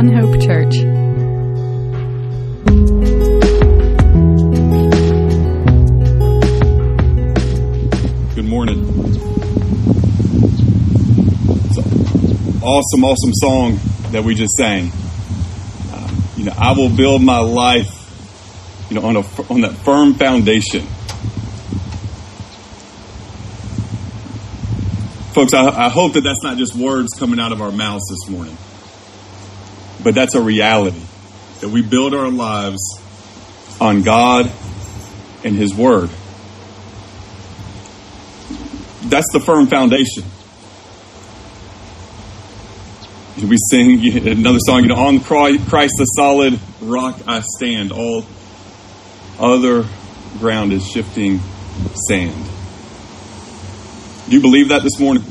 One Hope Church. Good morning. It's an awesome, awesome song that we just sang. Um, you know, I will build my life, you know, on a on that firm foundation. Folks, I, I hope that that's not just words coming out of our mouths this morning, but that's a reality that we build our lives on God and His Word. That's the firm foundation. We sing another song, you know, on Christ the solid rock I stand. All other ground is shifting sand. Do you believe that this morning?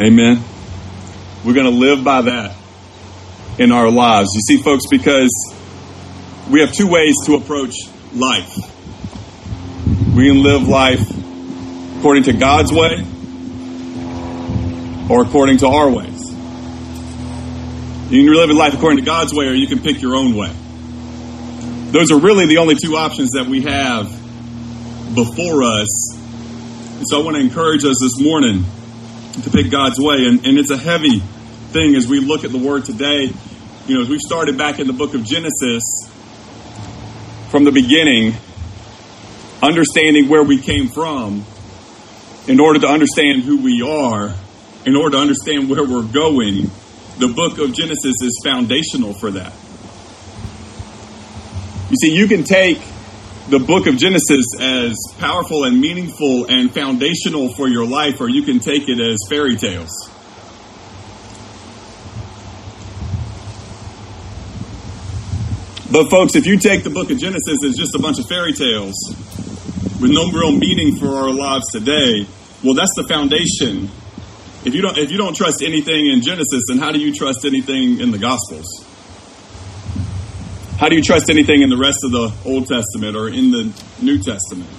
Amen. We're going to live by that in our lives. You see, folks, because we have two ways to approach life. We can live life according to God's way or according to our ways. You can live life according to God's way or you can pick your own way. Those are really the only two options that we have before us. So I want to encourage us this morning to pick God's way. And, and it's a heavy thing as we look at the word today. You know, as we started back in the book of Genesis from the beginning, understanding where we came from in order to understand who we are, in order to understand where we're going, the book of Genesis is foundational for that. You see, you can take the book of Genesis as powerful and meaningful and foundational for your life, or you can take it as fairy tales. But, folks, if you take the book of Genesis as just a bunch of fairy tales with no real meaning for our lives today, well, that's the foundation. If you don't, if you don't trust anything in Genesis, then how do you trust anything in the Gospels? How do you trust anything in the rest of the Old Testament or in the New Testament?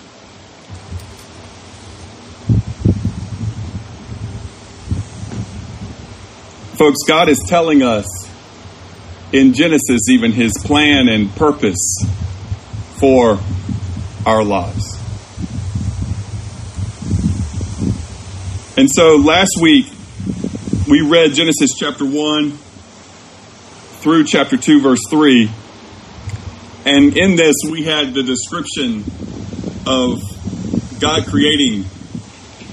Folks, God is telling us in Genesis even his plan and purpose for our lives. And so last week we read Genesis chapter 1 through chapter 2, verse 3. And in this, we had the description of God creating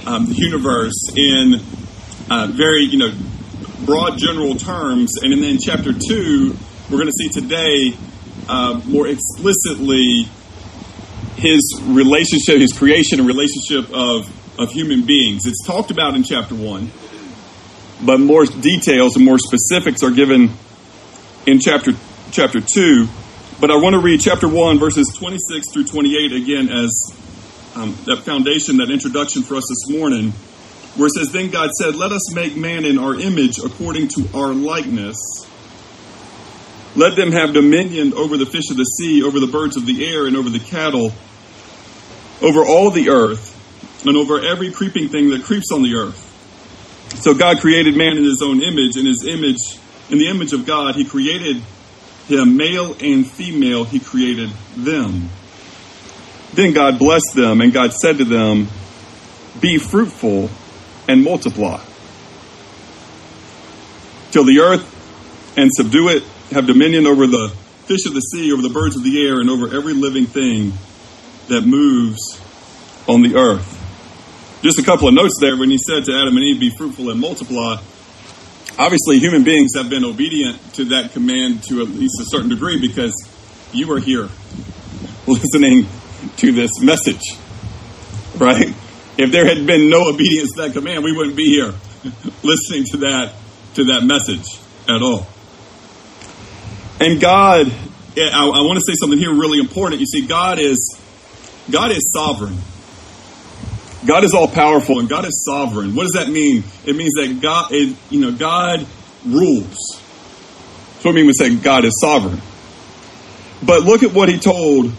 um, the universe in uh, very, you know, broad general terms. And then in chapter two, we're going to see today uh, more explicitly his relationship, his creation and relationship of, of human beings. It's talked about in chapter one, but more details and more specifics are given in chapter chapter two. But I want to read chapter 1, verses 26 through 28 again as um, that foundation, that introduction for us this morning, where it says, Then God said, Let us make man in our image according to our likeness. Let them have dominion over the fish of the sea, over the birds of the air, and over the cattle, over all the earth, and over every creeping thing that creeps on the earth. So God created man in his own image, in his image, in the image of God, he created him, male and female, he created them. Then God blessed them, and God said to them, Be fruitful and multiply. Till the earth and subdue it, have dominion over the fish of the sea, over the birds of the air, and over every living thing that moves on the earth. Just a couple of notes there when he said to Adam and Eve, Be fruitful and multiply obviously human beings have been obedient to that command to at least a certain degree because you are here listening to this message right? If there had been no obedience to that command we wouldn't be here listening to that to that message at all. And god I, I want to say something here really important. You see god is god is sovereign God is all powerful and God is sovereign. What does that mean? It means that God, is, you know, God rules. That's what I mean when say God is sovereign. But look at what he told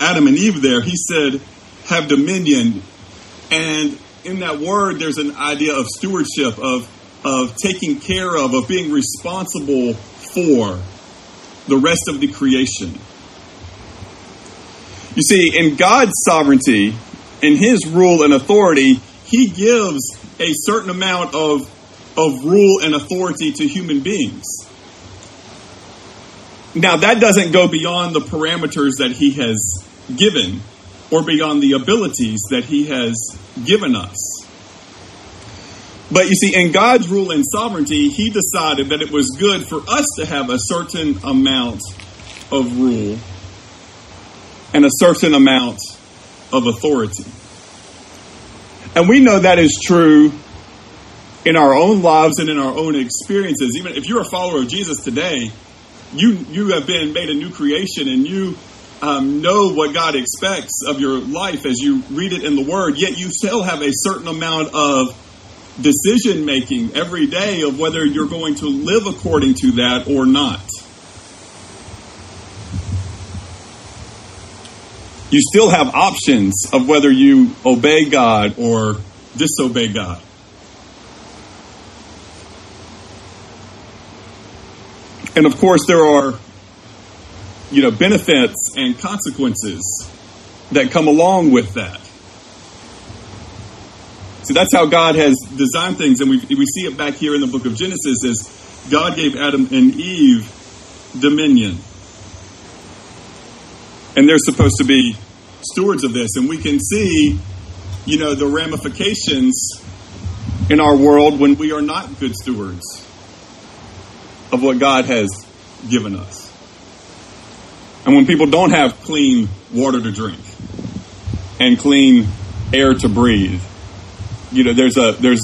Adam and Eve there. He said, have dominion. And in that word, there's an idea of stewardship, of of taking care of, of being responsible for the rest of the creation. You see, in God's sovereignty, in His rule and authority, He gives a certain amount of, of rule and authority to human beings. Now, that doesn't go beyond the parameters that He has given or beyond the abilities that He has given us. But you see, in God's rule and sovereignty, He decided that it was good for us to have a certain amount of rule and a certain amount of authority. And we know that is true in our own lives and in our own experiences. Even if you're a follower of Jesus today, you you have been made a new creation and you um, know what God expects of your life as you read it in the Word. Yet you still have a certain amount of decision making every day of whether you're going to live according to that or not. You still have options of whether you obey God or disobey God. And of course, there are, you know, benefits and consequences that come along with that. So that's how God has designed things, and we, we see it back here in the book of Genesis is God gave Adam and Eve dominion. And they're supposed to be stewards of this. And we can see, you know, the ramifications in our world when we are not good stewards of what God has given us. And when people don't have clean water to drink and clean air to breathe you know, there's a there's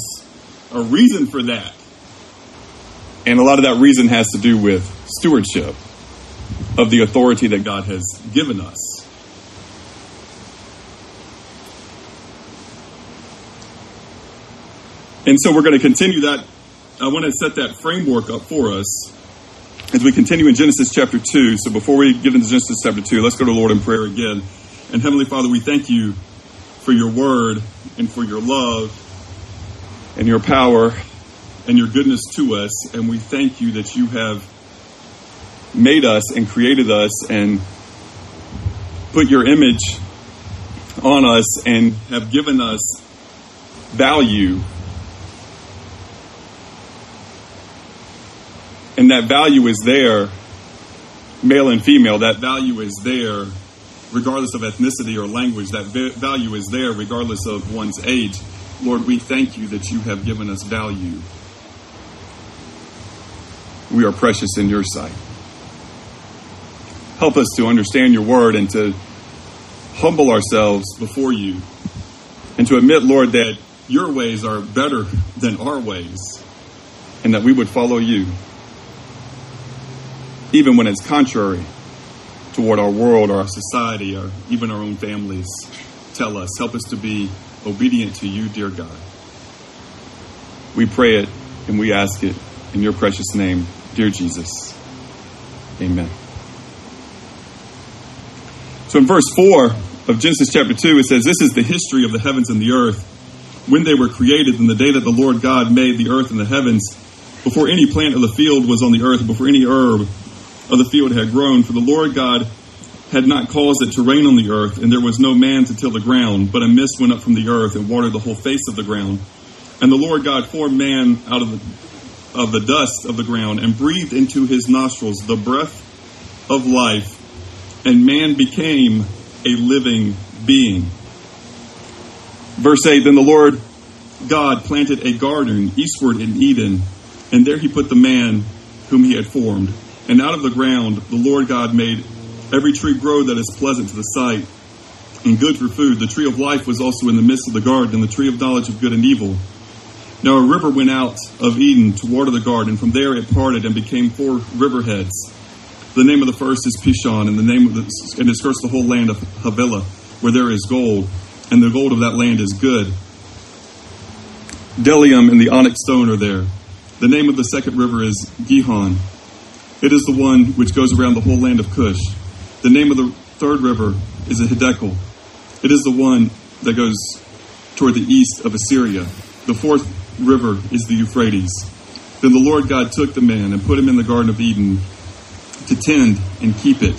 a reason for that. And a lot of that reason has to do with stewardship of the authority that God has given us. And so we're going to continue that. I want to set that framework up for us as we continue in Genesis chapter 2. So before we get into Genesis chapter 2, let's go to Lord in prayer again. And Heavenly Father, we thank you for your word and for your love and your power and your goodness to us. And we thank you that you have made us and created us and put your image on us and have given us value. And that value is there, male and female, that value is there regardless of ethnicity or language. That value is there regardless of one's age. Lord, we thank you that you have given us value. We are precious in your sight. Help us to understand your word and to humble ourselves before you and to admit, Lord, that your ways are better than our ways and that we would follow you even when it's contrary toward our world or our society or even our own families tell us. Help us to be obedient to you, dear God. We pray it and we ask it in your precious name, dear Jesus. Amen. So in verse 4 of Genesis chapter 2, it says, This is the history of the heavens and the earth when they were created, in the day that the Lord God made the earth and the heavens, before any plant of the field was on the earth, before any herb of the field had grown. For the Lord God had not caused it to rain on the earth, and there was no man to till the ground, but a mist went up from the earth and watered the whole face of the ground. And the Lord God formed man out of the, of the dust of the ground and breathed into his nostrils the breath of life, and man became a living being. Verse 8 Then the Lord God planted a garden eastward in Eden, and there he put the man whom he had formed. And out of the ground the Lord God made Every tree grow that is pleasant to the sight and good for food. The tree of life was also in the midst of the garden, and the tree of knowledge of good and evil. Now a river went out of Eden to water the garden. From there it parted and became four riverheads. The name of the first is Pishon, and the name of the and it skirts the whole land of Havilah, where there is gold, and the gold of that land is good. Bdellium and the onyx stone are there. The name of the second river is Gihon. It is the one which goes around the whole land of Cush. The name of the third river is a Hiddekel. It is the one that goes toward the east of Assyria. The fourth river is the Euphrates. Then the Lord God took the man and put him in the Garden of Eden to tend and keep it.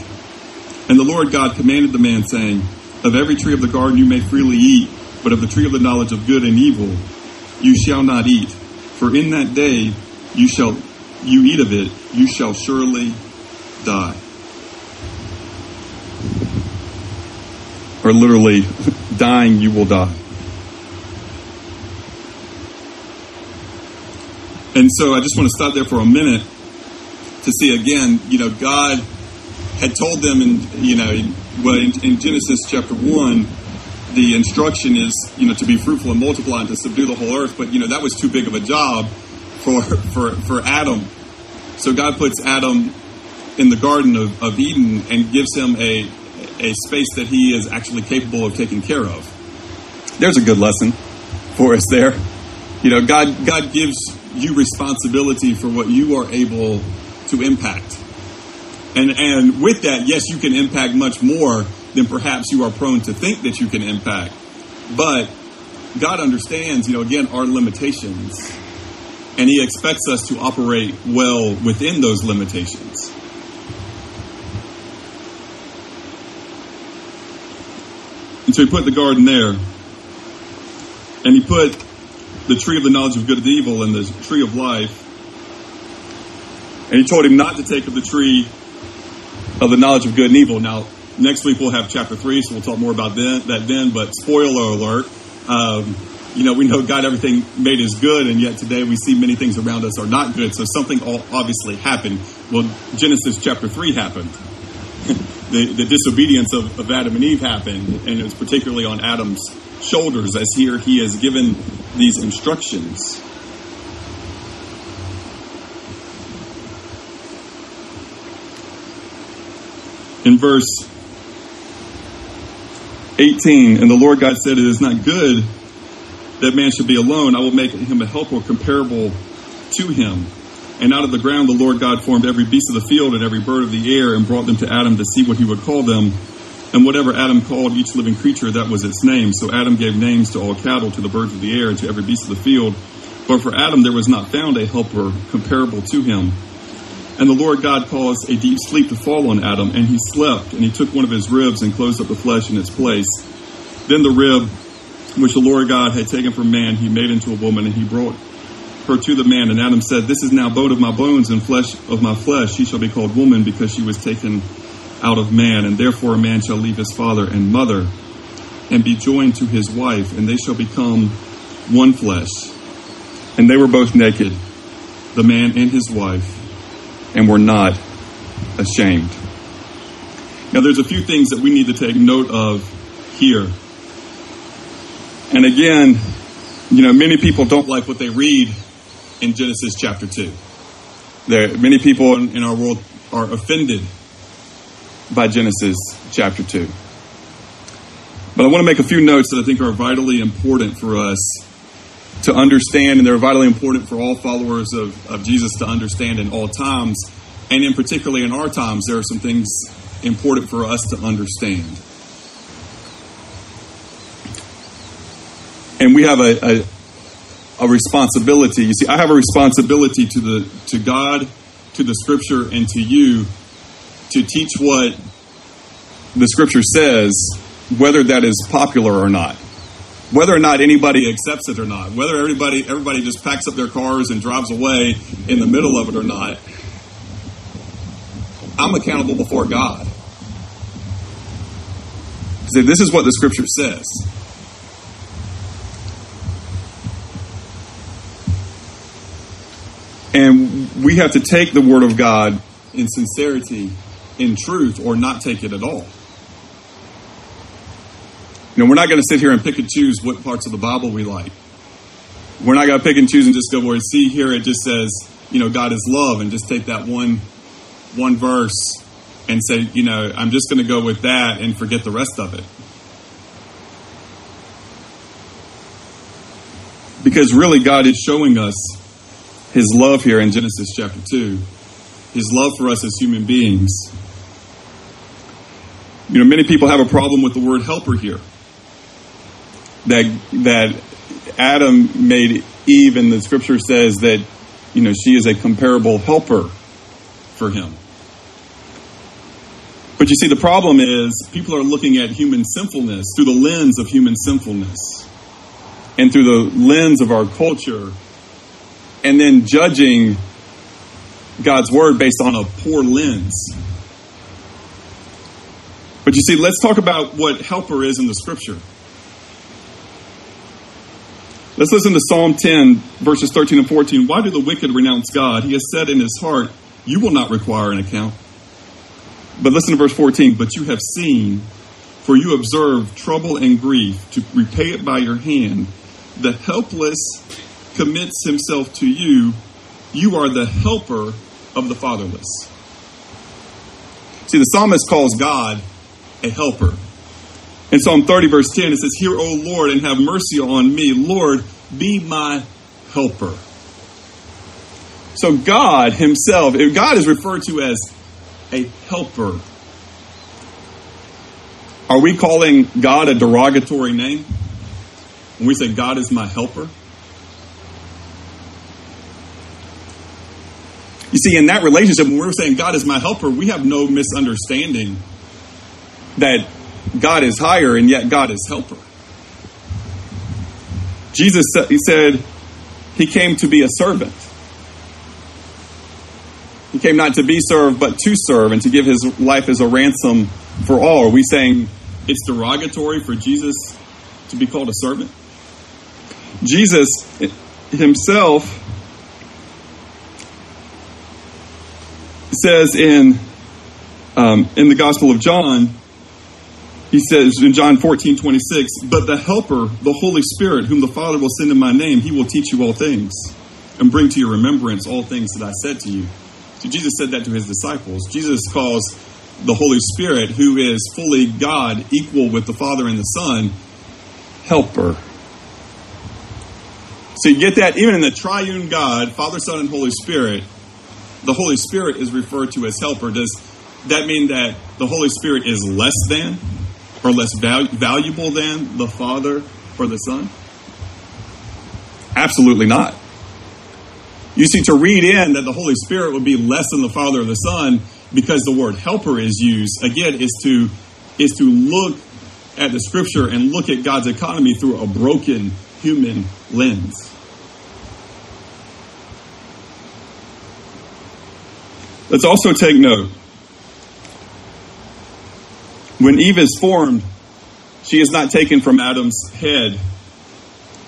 And the Lord God commanded the man, saying, Of every tree of the garden you may freely eat, but of the tree of the knowledge of good and evil you shall not eat. For in that day you shall you eat of it, you shall surely die. Or literally, dying you will die. And so I just want to stop there for a minute to see again, you know, God had told them in, you know, well, in, in Genesis chapter 1, the instruction is, you know, to be fruitful and multiply and to subdue the whole earth. But, you know, that was too big of a job for, for, for Adam. So God puts Adam in the Garden of, of Eden and gives him a, a space that he is actually capable of taking care of. There's a good lesson for us there. You know, God, God gives you responsibility for what you are able to impact. And, and with that, yes, you can impact much more than perhaps you are prone to think that you can impact. But God understands, you know, again, our limitations. And He expects us to operate well within those limitations. And so He put the garden there. And He put the tree of the knowledge of good and evil and the tree of life. And he told him not to take of the tree of the knowledge of good and evil. Now, next week we'll have chapter three, so we'll talk more about then, that then. But spoiler alert, um, you know, we know God everything made is good, and yet today we see many things around us are not good. So something obviously happened. Well, Genesis chapter three happened. the, the disobedience of, of Adam and Eve happened, and it was particularly on Adam's shoulders as here he has given these instructions. In verse 18, and the Lord God said, It is not good that man should be alone. I will make him a helper comparable to him. And out of the ground the Lord God formed every beast of the field and every bird of the air and brought them to Adam to see what he would call them. And whatever Adam called each living creature, that was its name. So Adam gave names to all cattle, to the birds of the air, and to every beast of the field. But for Adam there was not found a helper comparable to him. And the Lord God caused a deep sleep to fall on Adam, and he slept, and he took one of his ribs and closed up the flesh in its place. Then the rib which the Lord God had taken from man, he made into a woman, and he brought her to the man. And Adam said, This is now bone of my bones and flesh of my flesh. She shall be called woman because she was taken out of man, and therefore a man shall leave his father and mother and be joined to his wife, and they shall become one flesh. And they were both naked, the man and his wife, and were not ashamed. Now, there's a few things that we need to take note of here. And again, you know, many people don't like what they read in Genesis chapter 2. There, many people in, in our world are offended by Genesis chapter 2. But I want to make a few notes that I think are vitally important for us to understand, and they're vitally important for all followers of, of Jesus to understand in all times. And in particularly in our times, there are some things important for us to understand. And we have a, a, a responsibility. You see, I have a responsibility to the to God, to the Scripture, and to you to teach what the Scripture says, whether that is popular or not, whether or not anybody accepts it or not, whether everybody everybody just packs up their cars and drives away in the middle of it or not. I'm accountable before God. See, this is what the Scripture says. And we have to take the Word of God in sincerity in truth or not take it at all. You know, we're not going to sit here and pick and choose what parts of the Bible we like. We're not going to pick and choose and just go, well, see here it just says, you know, God is love, and just take that one one verse and say, you know, I'm just going to go with that and forget the rest of it. Because really, God is showing us His love here in Genesis chapter 2, His love for us as human beings. You know, many people have a problem with the word helper here. That that Adam made Eve, and the scripture says that you know, she is a comparable helper for him. But you see, the problem is people are looking at human sinfulness through the lens of human sinfulness and through the lens of our culture, and then judging God's word based on a poor lens. But you see, let's talk about what helper is in the scripture. Let's listen to Psalm 10, verses 13 and 14. Why do the wicked renounce God? He has said in his heart, You will not require an account. But listen to verse 14. But you have seen, for you observe trouble and grief to repay it by your hand. The helpless commits himself to you. You are the helper of the fatherless. See, the psalmist calls God a helper. In Psalm 30, verse 10, it says, Hear, O Lord, and have mercy on me. Lord, be my helper. So God himself, if God is referred to as a helper. Are we calling God a derogatory name? When we say God is my helper? You see, in that relationship, when we're saying God is my helper, we have no misunderstanding that God is higher and yet God is helper. Jesus he said he came to be a servant. He came not to be served, but to serve and to give his life as a ransom for all. Are we saying it's derogatory for Jesus to be called a servant? Jesus himself says in um, in the Gospel of John, he says in John 14, 26, But the Helper, the Holy Spirit, whom the Father will send in my name, he will teach you all things and bring to your remembrance all things that I said to you. So Jesus said that to his disciples. Jesus calls the Holy Spirit, who is fully God, equal with the Father and the Son, helper. So you get that even in the triune God, Father, Son, and Holy Spirit, the Holy Spirit is referred to as helper. Does that mean that the Holy Spirit is less than? Or less val- valuable than the Father or the Son? Absolutely not. You see, to read in that the Holy Spirit would be less than the Father or the Son because the word helper is used, again, is to is to look at the scripture and look at God's economy through a broken human lens. Let's also take note when Eve is formed, she is not taken from Adam's head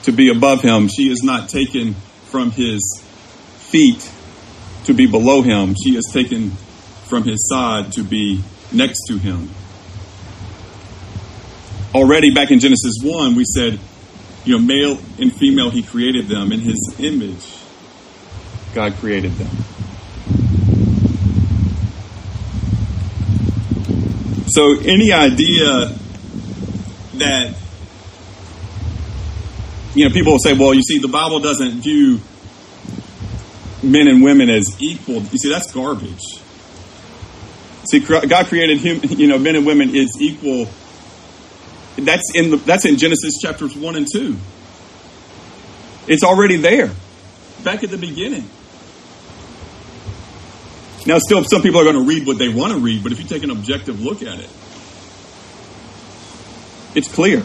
to be above him. She is not taken from his feet to be below him. She is taken from his side to be next to him. Already back in Genesis 1, we said, you know, male and female, he created them in his image. God created them. So, any idea that, you know, people will say, well, you see, the Bible doesn't view men and women as equal. You see, that's garbage. See, God created him, you know, men and women is equal. That's in the, that's in Genesis chapters one and two. It's already there, back at the beginning. Now, still, some people are going to read what they want to read, but if you take an objective look at it, it's clear.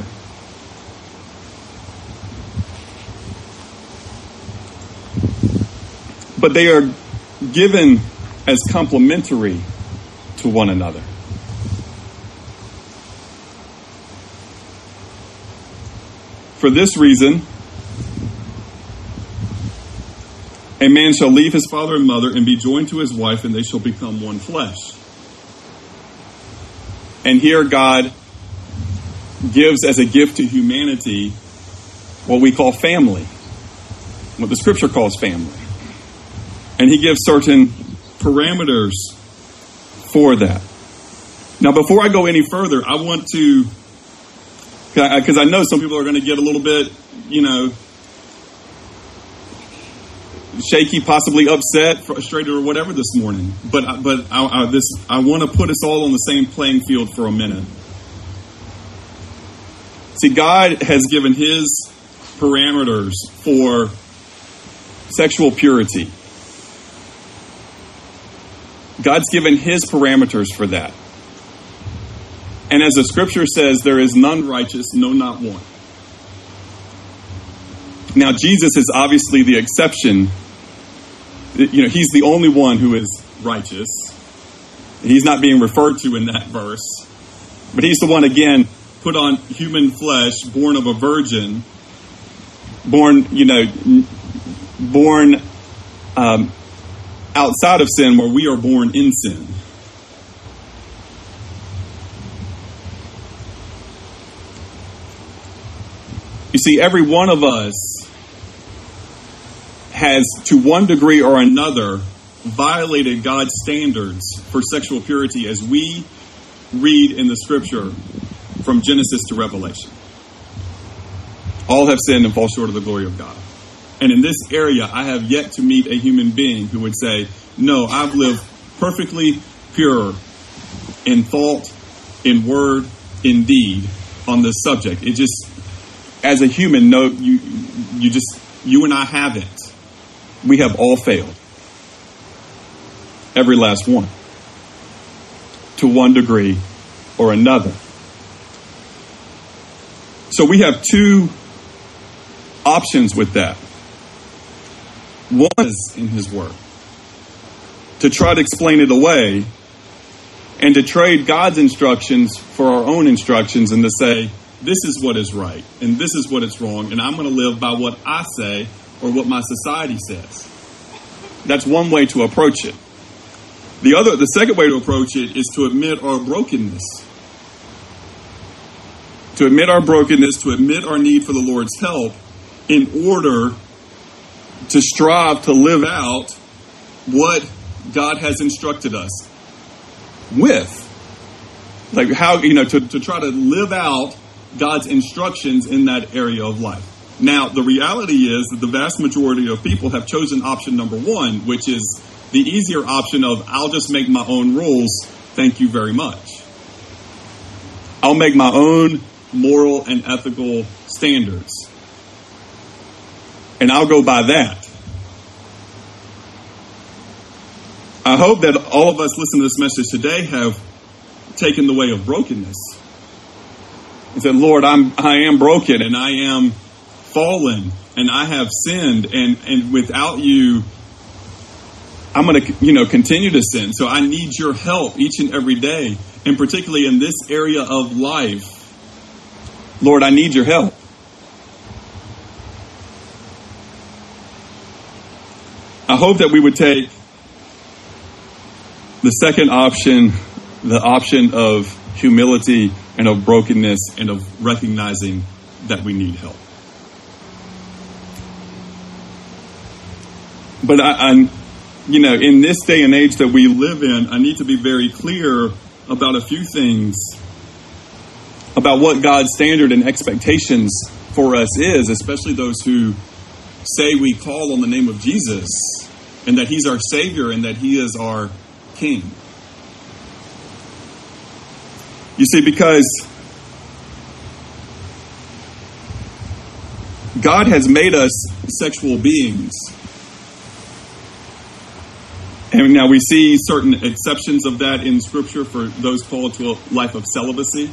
But they are given as complementary to one another. For this reason, A man shall leave his father and mother and be joined to his wife, and they shall become one flesh. And here God gives as a gift to humanity what we call family, what the scripture calls family. And he gives certain parameters for that. Now, before I go any further, I want to, because I know some people are going to get a little bit, you know, shaky, possibly upset, frustrated, or whatever this morning. But but I, I this I want to put us all on the same playing field for a minute. See, God has given His parameters for sexual purity. God's given his parameters for that. And as the scripture says, there is none righteous, no, not one. Now, Jesus is obviously the exception. You know, he's the only one who is righteous. He's not being referred to in that verse. But he's the one, again, put on human flesh, born of a virgin, born, you know, born um, outside of sin where we are born in sin. You see, every one of us has, to one degree or another, violated God's standards for sexual purity as we read in the scripture from Genesis to Revelation. All have sinned and fall short of the glory of God. And in this area, I have yet to meet a human being who would say, No, I've lived perfectly pure in thought, in word, in deed on this subject. It just, as a human, no, you, you just, you and I haven't. We have all failed. Every last one. To one degree or another. So we have two options with that. One is in his word to try to explain it away and to trade God's instructions for our own instructions and to say, this is what is right and this is what is wrong, and I'm going to live by what I say or what my society says. That's one way to approach it. The other, the second way to approach it is to admit our brokenness. To admit our brokenness, to admit our need for the Lord's help in order to strive to live out what God has instructed us with. Like how, you know, to, to try to live out God's instructions in that area of life. Now, the reality is that the vast majority of people have chosen option number one, which is the easier option of I'll just make my own rules. Thank you very much. I'll make my own moral and ethical standards. And I'll go by that. I hope that all of us listening to this message today have taken the way of brokenness. And said, Lord, I'm I am broken and I am fallen and I have sinned and, and without you I'm going to you know continue to sin. So I need your help each and every day and particularly in this area of life. Lord, I need your help. I hope that we would take the second option, the option of humility and of brokenness and of recognizing that we need help. But I, am you know, in this day and age that we live in, I need to be very clear about a few things about what God's standard and expectations for us is, especially those who say we call on the name of Jesus and that He's our Savior and that He is our King. You see, because God has made us sexual beings. And now we see certain exceptions of that in Scripture for those called to a life of celibacy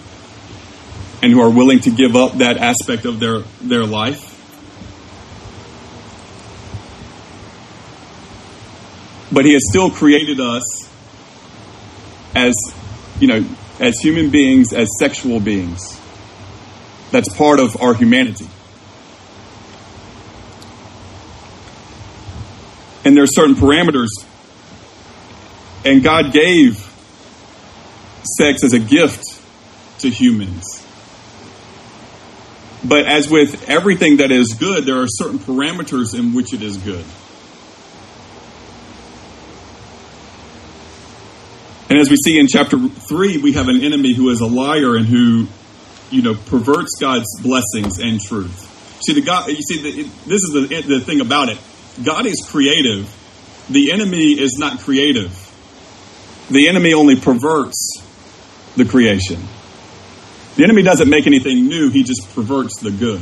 and who are willing to give up that aspect of their, their life. But He has still created us as, you know, as human beings, as sexual beings. That's part of our humanity. And there are certain parameters. And God gave sex as a gift to humans. But as with everything that is good, there are certain parameters in which it is good. And as we see in chapter 3, we have an enemy who is a liar and who, you know, perverts God's blessings and truth. See, the God, you see, the, this is the, the thing about it. God is creative. The enemy is not creative. The enemy only perverts the creation. The enemy doesn't make anything new, he just perverts the good.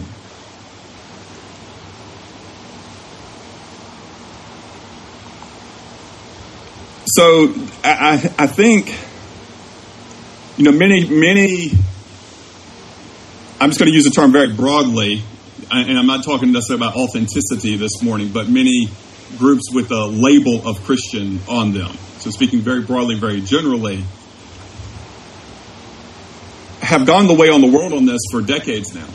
so I, I think, you know, many, many, I'm just going to use the term very broadly, and I'm not talking necessarily about authenticity this morning, but many groups with a label of Christian on them. So speaking very broadly, very generally, have gone the way on the world on this for decades now.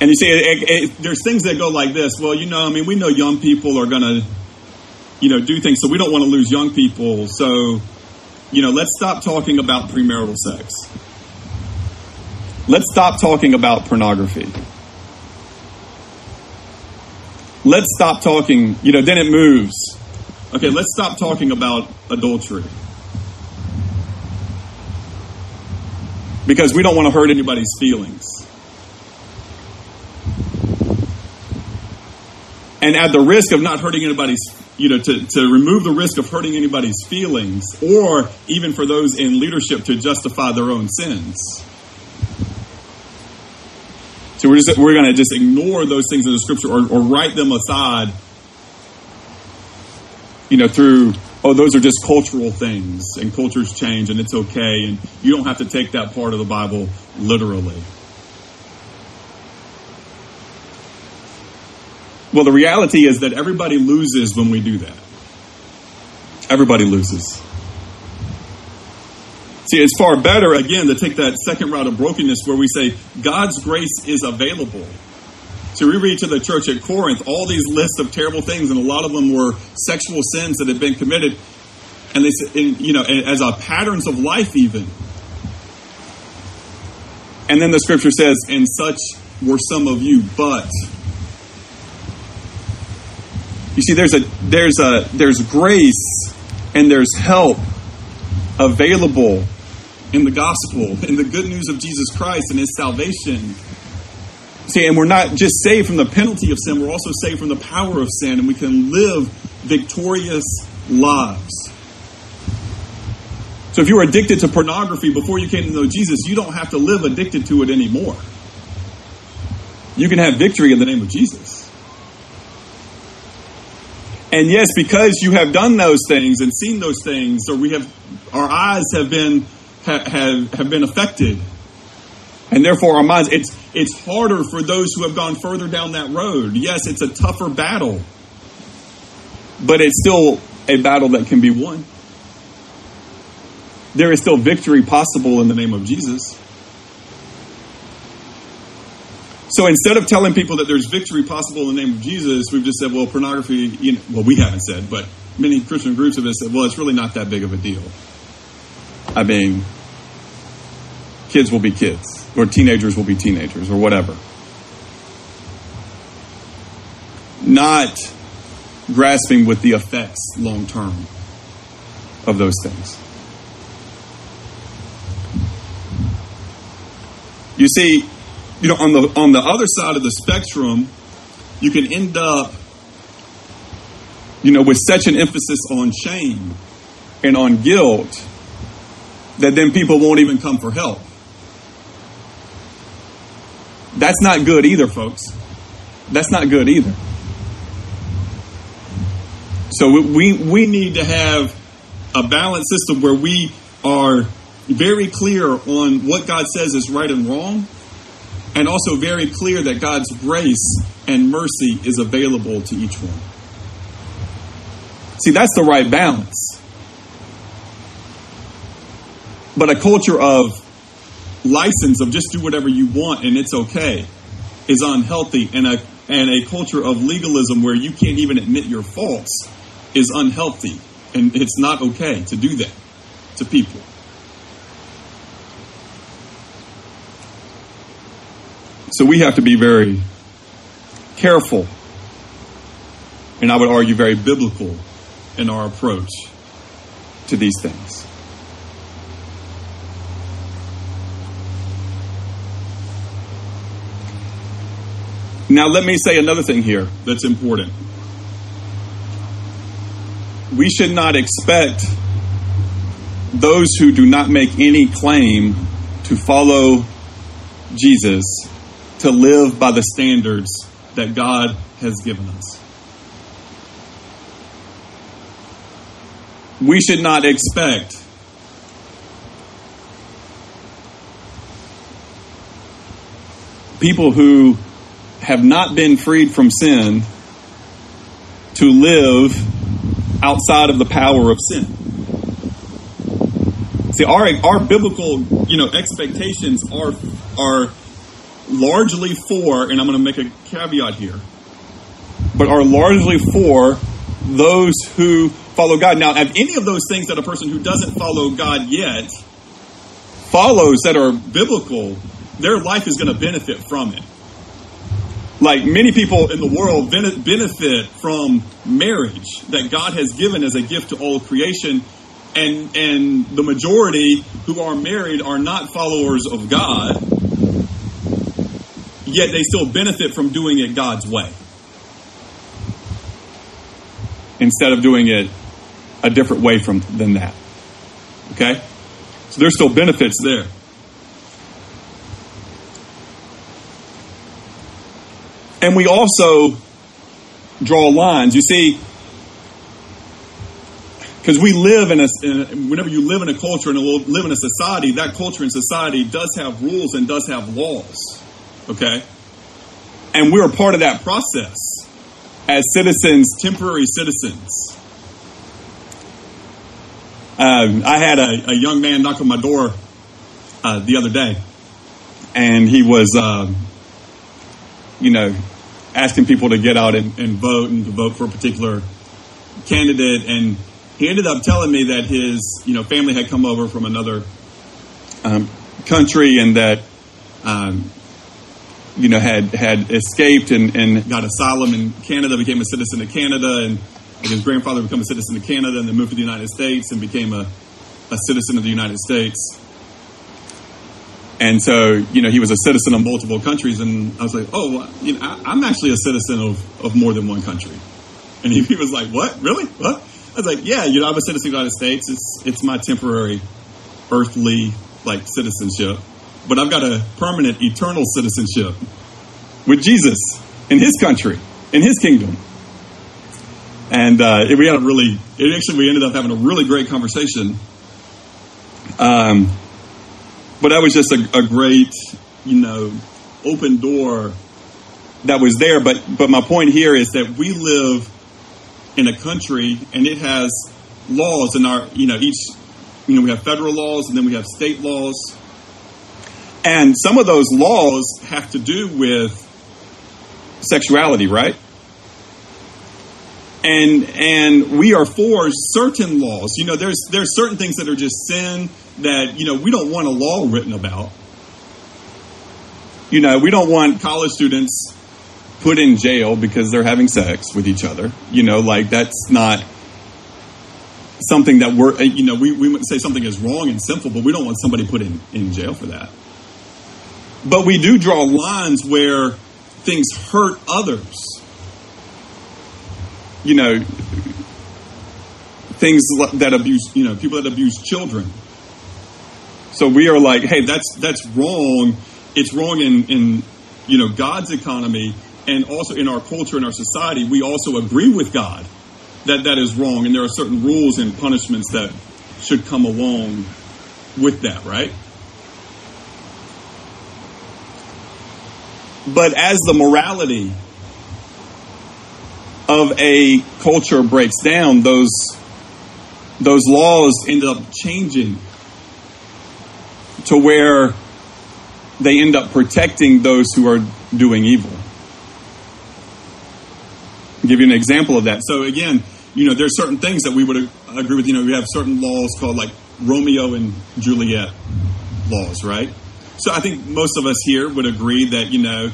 And you see, it, it, it, there's things that go like this. Well, you know, I mean, we know young people are going to, you know, do things, so we don't want to lose young people. So, you know, let's stop talking about premarital sex. Let's stop talking about pornography. Let's stop talking, you know, then it moves. Okay, let's stop talking about adultery. Because we don't want to hurt anybody's feelings. And at the risk of not hurting anybody's, you know, to, to remove the risk of hurting anybody's feelings, or even for those in leadership to justify their own sins. So we're just we're going to just ignore those things in the scripture or, or write them aside. You know, through oh, those are just cultural things, and cultures change, and it's okay, and you don't have to take that part of the Bible literally. Well, the reality is that everybody loses when we do that. Everybody loses. See, it's far better, again, to take that second route of brokenness where we say God's grace is available. So we read to the church at Corinth all these lists of terrible things, and a lot of them were sexual sins that had been committed, and they said, you know, as a patterns of life, even. And then the scripture says, "And such were some of you, but." You see, there's a there's a there's grace and there's help available in the gospel, in the good news of Jesus Christ and his salvation. See, and we're not just saved from the penalty of sin, we're also saved from the power of sin, and we can live victorious lives. So if you were addicted to pornography before you came to know Jesus, you don't have to live addicted to it anymore. You can have victory in the name of Jesus. And yes, because you have done those things and seen those things, or we have our eyes have been have, have been affected. And therefore, our minds, it's, it's harder for those who have gone further down that road. Yes, it's a tougher battle, but it's still a battle that can be won. There is still victory possible in the name of Jesus. So instead of telling people that there's victory possible in the name of Jesus, we've just said, well, pornography, you know, well, we haven't said, but many Christian groups have said, well, it's really not that big of a deal. I mean, kids will be kids, or teenagers will be teenagers, or whatever. Not grasping with the effects long term of those things. You see, you know, on the on the other side of the spectrum, you can end up, you know, with such an emphasis on shame and on guilt that then people won't even come for help. That's not good either, folks. That's not good either. So we, we need to have a balanced system where we are very clear on what God says is right and wrong, and also very clear that God's grace and mercy is available to each one. See, that's the right balance. But a culture of license of just do whatever you want and it's okay is unhealthy. And a and a culture of legalism where you can't even admit your faults is unhealthy. And it's not okay to do that to people. So we have to be very careful. And i would argue very biblical in our approach to these things Now, let me say another thing here that's important. We should not expect those who do not make any claim to follow Jesus to live by the standards that God has given us. we should not expect people who have not been freed from sin to live outside of the power of sin. See, our our biblical, you know, expectations are are largely for, and I'm going to make a caveat here, but are largely for those who follow God. Now, if any of those things that a person who doesn't follow God yet follows that are biblical, their life is going to benefit from it. Like many people in the world benefit from marriage that God has given as a gift to all creation. And, and the majority who are married are not followers of God, yet they still benefit from doing it God's way instead of doing it a different way from than that. Okay? So there's still benefits there. And we also draw lines. You see, because we live in a, whenever you live in a culture and live in a society, that culture and society does have rules and does have laws. Okay? And we're a part of that process as citizens, temporary citizens. Um, I had a, a, young man knock on my door uh, the other day, and he was, uh, you know, asking people to get out and, and, vote and to vote for a particular candidate. And he ended up telling me that his, you know, family had come over from another um, country and that, um, you know, had had escaped and, and got asylum in Canada, became a citizen of Canada, and like his grandfather became a citizen of Canada and then moved to the United States and became a, a citizen of the United States. And so, you know, he was a citizen of multiple countries. And I was like, oh, you know, I, am actually a citizen of, of more than one country. And he, he was like, what? Really? What? I was like, yeah, you know, I'm a citizen of the United States. It's, it's my temporary earthly, like, citizenship. But I've got a permanent, eternal citizenship with Jesus in his country, in his kingdom and uh, we had a really it actually we ended up having a really great conversation um, but that was just a, a, great you know open door that was there. But but my point here is that we live in a country and it has laws in our you know each you know we have federal laws and then we have state laws. And some of those laws have to do with sexuality right and and we are for certain laws. You know, there's there's certain things that are just sin that you know we don't want a law written about. You know, we don't want college students put in jail because they're having sex with each other. You know, like that's not something that we're you know we we say something is wrong and sinful, but we don't want somebody put in in jail for that. But we do draw lines where things hurt others you know, things that abuse, you know, people that abuse children. So we are like, hey, that's that's wrong. It's wrong in in you know God's economy and also in our culture and our society. We also agree with God that that is wrong, and there are certain rules and punishments that should come along with that, right? But as the morality of a culture breaks down, those those laws end up changing to where they end up protecting those who are doing evil. I'll give you an example of that. So again, you know, there's certain things that we would agree with. You know, we have certain laws called like Romeo and Juliet laws, right? So I think most of us here would agree that you know,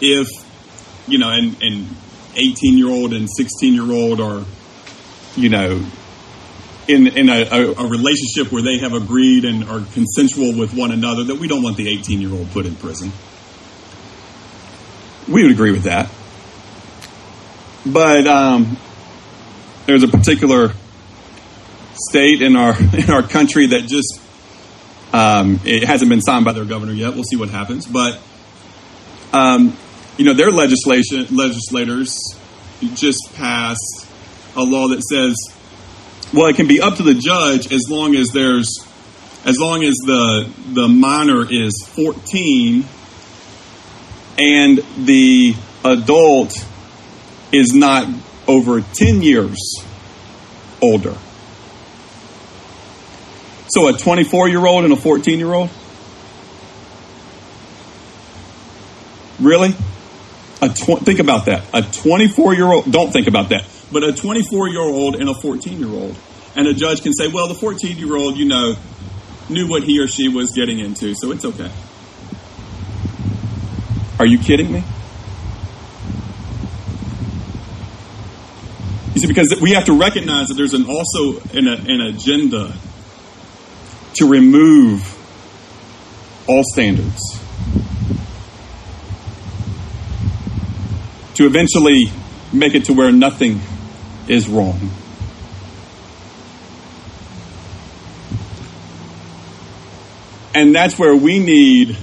if you know, and and 18 year old and 16 year old are, you know, in, in a, a, a, relationship where they have agreed and are consensual with one another, that we don't want the 18 year old put in prison. We would agree with that. But um, there's a particular state in our in our country that just um, it hasn't been signed by their governor yet. We'll see what happens, but um, you know, their legislation legislators just passed a law that says Well, it can be up to the judge as long as there's as long as the the minor is 14 and the adult is not over 10 years older. So a 24 year old and a 14 year old? Really? A tw- think about that. A 24 year old, don't think about that, but a 24 year old and a 14 year old. And a judge can say, well, the 14 year old, you know, knew what he or she was getting into, so it's okay. Are you kidding me? You see, because we have to recognize that there's an also an, an agenda to remove all standards. To eventually make it to where nothing is wrong. And that's where we need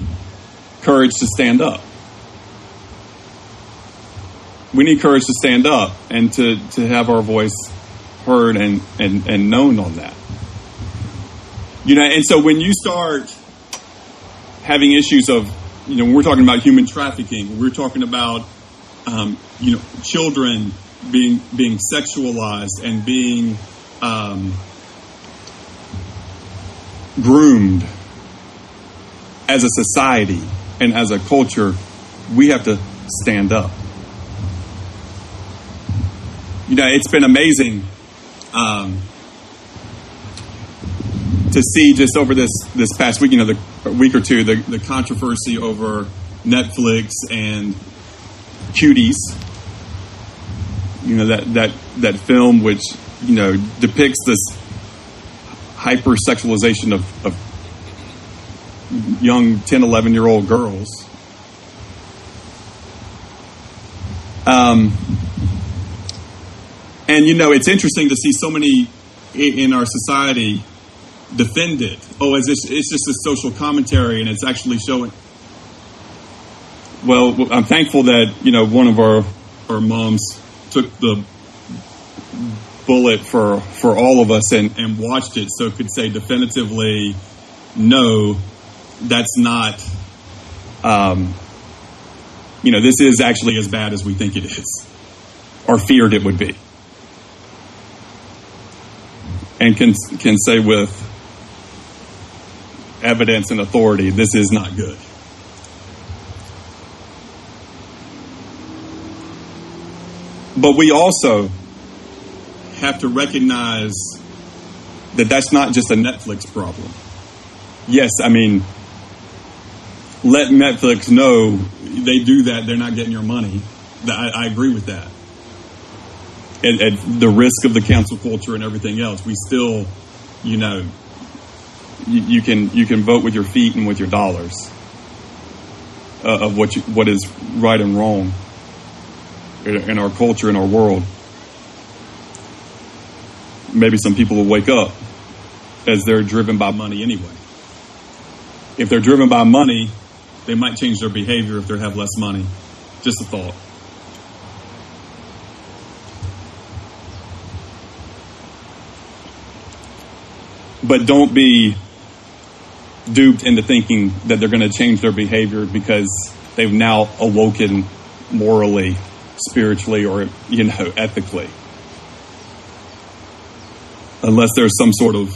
courage to stand up. We need courage to stand up and to, to have our voice heard and, and, and known on that. You know, and so when you start having issues of, you know, we're talking about human trafficking, we're talking about, um, you know, children being being sexualized and being um, groomed as a society and as a culture, we have to stand up. You know, it's been amazing um, to see just over this this past week, you know, the week or two, the, the controversy over Netflix and Cuties. You know that that that film, which you know depicts this hypersexualization of, of young 10, 11 year old girls. Um, and you know, it's interesting to see so many in our society defend it. Oh, it's just, it's just a social commentary, and it's actually showing. Well, I'm thankful that you know one of our our moms took the bullet for for all of us and and watched it, so could say definitively, no, that's not. Um, you know, this is actually as bad as we think it is, or feared it would be, and can can say with evidence and authority, this is not good. But we also have to recognize that that's not just a Netflix problem. Yes, I mean, let Netflix know they do that, they're not getting your money. I, I agree with that. At, the risk of the cancel culture and everything else, we still, you know, you, you can you can vote with your feet and with your dollars uh, of what you, what is right and wrong in, our culture in our world. Maybe some people will wake up as they're driven by money anyway. If they're driven by money, they might change their behavior if they have less money. Just a thought. But don't be duped into thinking that they're going to change their behavior because they've now awoken morally, spiritually, or, you know, ethically. Unless there's some sort of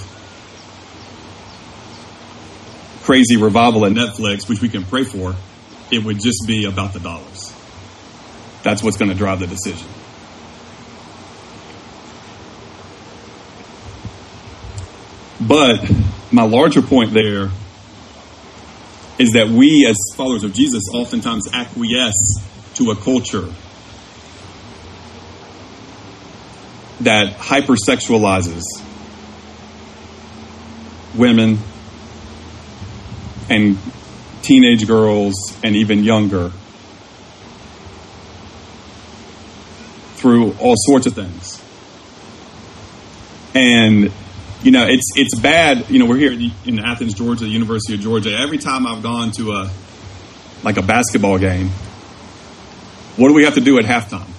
crazy revival at Netflix, which we can pray for, it would just be about the dollars. That's what's going to drive the decision. But my larger point there is that we, as followers of Jesus, oftentimes acquiesce to a culture that hypersexualizes women and teenage girls and even younger through all sorts of things. And you know, it's it's bad. You know, we're here in Athens, Georgia, University of Georgia. Every time I've gone to a like a basketball game, what do we have to do at halftime?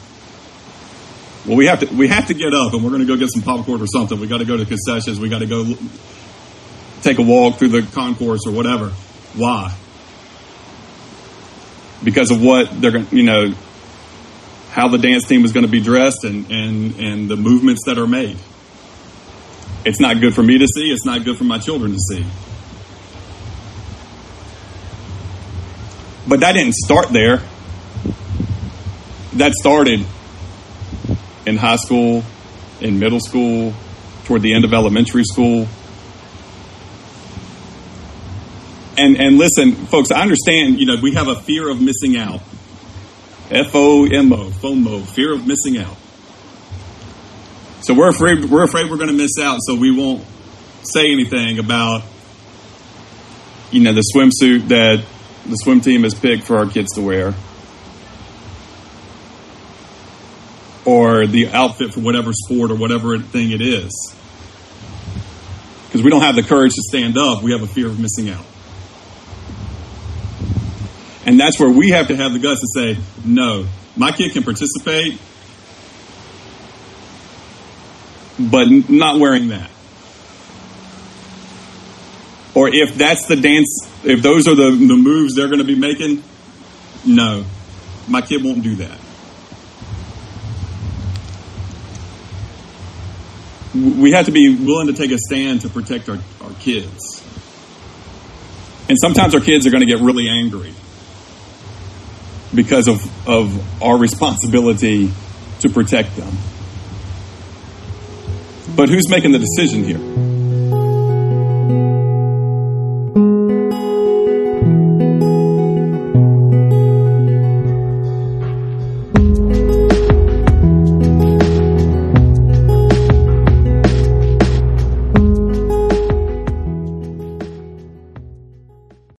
Well, we have to we have to get up and we're going to go get some popcorn or something. We got to go to concessions. We got to go take a walk through the concourse or whatever. Why? Because of what they're going, you know, how the dance team is going to be dressed and and and the movements that are made. It's not good for me to see. It's not good for my children to see. But that didn't start there. That started in high school, in middle school, toward the end of elementary school. And and listen, folks, I understand, you know, we have a fear of missing out. F O M O, FOMO, fear of missing out. So we're afraid we're afraid we're going to miss out, so we won't say anything about you know the swimsuit that the swim team has picked for our kids to wear. Or the outfit for whatever sport or whatever thing it is. Because we don't have the courage to stand up, we have a fear of missing out. And that's where we have to have the guts to say, no, my kid can participate, but not wearing that. Or if that's the dance, if those are the, the moves they're going to be making, no, my kid won't do that. We have to be willing to take a stand to protect our, our kids. And sometimes our kids are going to get really angry because of, of our responsibility to protect them. But who's making the decision here?